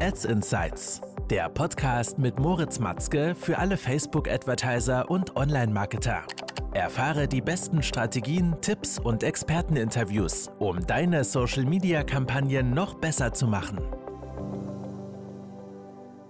Ads Insights, der Podcast mit Moritz Matzke für alle Facebook-Advertiser und Online-Marketer. Erfahre die besten Strategien, Tipps und Experteninterviews, um deine Social-Media-Kampagnen noch besser zu machen.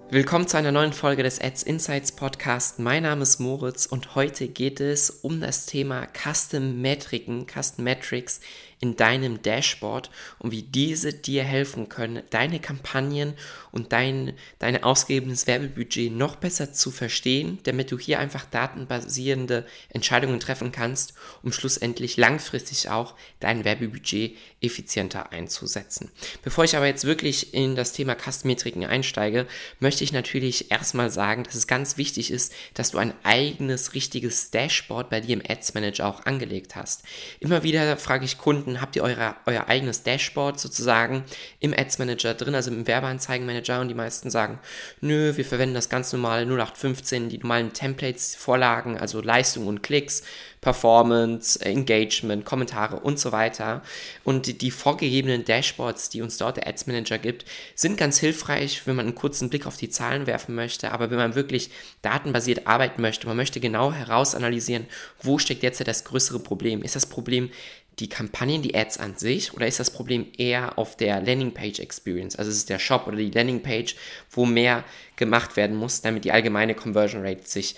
Willkommen zu einer neuen Folge des Ads Insights Podcast. Mein Name ist Moritz und heute geht es um das Thema Custom Metriken, Custom Metrics in deinem Dashboard und wie diese dir helfen können, deine Kampagnen und dein deine ausgegebenes Werbebudget noch besser zu verstehen, damit du hier einfach datenbasierende Entscheidungen treffen kannst, um schlussendlich langfristig auch dein Werbebudget effizienter einzusetzen. Bevor ich aber jetzt wirklich in das Thema Custom-Metriken einsteige, möchte ich natürlich erstmal sagen, dass es ganz wichtig ist, dass du ein eigenes, richtiges Dashboard bei dir im Ads Manager auch angelegt hast. Immer wieder frage ich Kunden, Kunden habt ihr eure, euer eigenes Dashboard sozusagen im Ads Manager drin, also im Werbeanzeigenmanager und die meisten sagen, nö, wir verwenden das ganz normale 0815, die normalen Templates, Vorlagen, also Leistung und Klicks, Performance, Engagement, Kommentare und so weiter. Und die, die vorgegebenen Dashboards, die uns dort der Ads Manager gibt, sind ganz hilfreich, wenn man einen kurzen Blick auf die Zahlen werfen möchte. Aber wenn man wirklich datenbasiert arbeiten möchte, man möchte genau herausanalysieren, wo steckt jetzt das größere Problem? Ist das Problem die Kampagnen, die Ads an sich oder ist das Problem eher auf der Landingpage Experience? Also ist es der Shop oder die Landingpage, wo mehr gemacht werden muss, damit die allgemeine Conversion Rate sich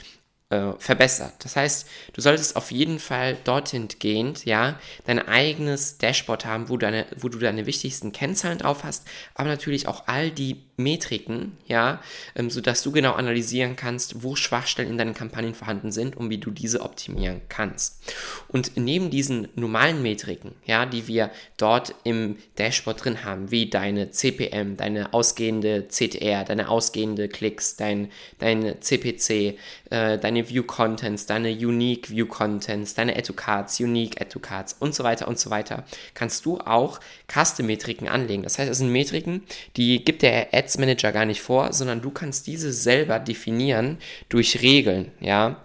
äh, verbessert. Das heißt, du solltest auf jeden Fall dorthin gehend, ja, dein eigenes Dashboard haben, wo, deine, wo du deine wichtigsten Kennzahlen drauf hast, aber natürlich auch all die Metriken, ja, ähm, sodass du genau analysieren kannst, wo Schwachstellen in deinen Kampagnen vorhanden sind und wie du diese optimieren kannst. Und neben diesen normalen Metriken, ja, die wir dort im Dashboard drin haben, wie deine CPM, deine ausgehende CTR, deine ausgehende Klicks, dein, dein CPC, äh, deine View Contents, deine Unique View Contents, deine Add to Cards, Unique Add to Cards und so weiter und so weiter, kannst du auch Custom-Metriken anlegen. Das heißt, es sind Metriken, die gibt der Ad Ads Manager gar nicht vor, sondern du kannst diese selber definieren durch Regeln, ja.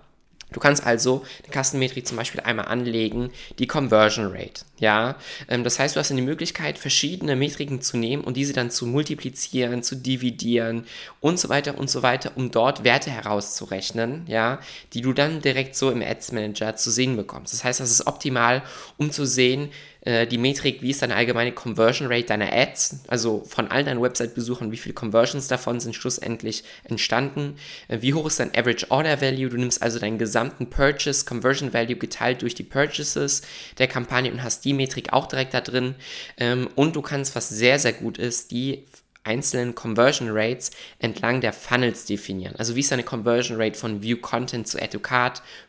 Du kannst also eine Kastenmetrik zum Beispiel einmal anlegen, die Conversion Rate. Ja, ähm, das heißt, du hast dann die Möglichkeit, verschiedene Metriken zu nehmen und diese dann zu multiplizieren, zu dividieren und so weiter und so weiter, um dort Werte herauszurechnen, ja, die du dann direkt so im Ads Manager zu sehen bekommst. Das heißt, das ist optimal, um zu sehen, äh, die Metrik, wie ist deine allgemeine Conversion Rate deiner Ads, also von all deinen Website-Besuchern, wie viele Conversions davon sind schlussendlich entstanden, äh, wie hoch ist dein Average Order Value, du nimmst also deinen gesamten Purchase Conversion Value geteilt durch die Purchases der Kampagne und hast die Metrik auch direkt da drin. Ähm, und du kannst, was sehr, sehr gut ist, die einzelnen Conversion Rates entlang der Funnels definieren. Also wie ist eine Conversion Rate von View Content zu Add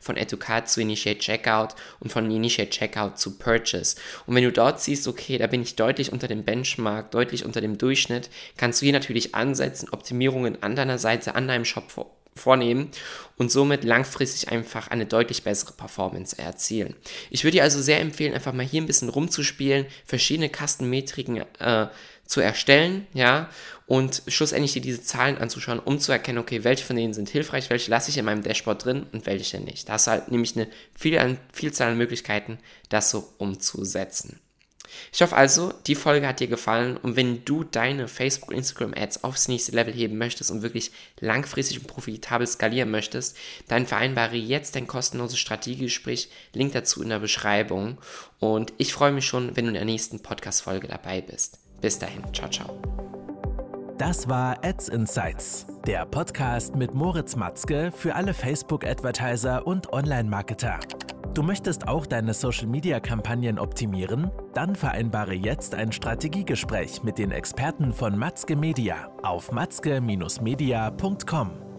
von Add zu Initiate Checkout und von Initiate Checkout zu Purchase. Und wenn du dort siehst, okay, da bin ich deutlich unter dem Benchmark, deutlich unter dem Durchschnitt, kannst du hier natürlich ansetzen, Optimierungen an deiner Seite, an deinem Shop vor vornehmen und somit langfristig einfach eine deutlich bessere Performance erzielen. Ich würde dir also sehr empfehlen, einfach mal hier ein bisschen rumzuspielen, verschiedene Kastenmetriken äh, zu erstellen, ja, und schlussendlich dir diese Zahlen anzuschauen, um zu erkennen, okay, welche von denen sind hilfreich, welche lasse ich in meinem Dashboard drin und welche nicht. Da hast du halt nämlich eine Vielzahl an Möglichkeiten, das so umzusetzen. Ich hoffe also, die Folge hat dir gefallen und wenn du deine Facebook- und Instagram-Ads aufs nächste Level heben möchtest und wirklich langfristig und profitabel skalieren möchtest, dann vereinbare jetzt dein kostenloses Strategiegespräch. Link dazu in der Beschreibung. Und ich freue mich schon, wenn du in der nächsten Podcast-Folge dabei bist. Bis dahin, ciao, ciao. Das war Ads Insights, der Podcast mit Moritz Matzke für alle Facebook-Advertiser und Online-Marketer. Du möchtest auch deine Social-Media-Kampagnen optimieren? Dann vereinbare jetzt ein Strategiegespräch mit den Experten von Matzke Media auf matzke-media.com.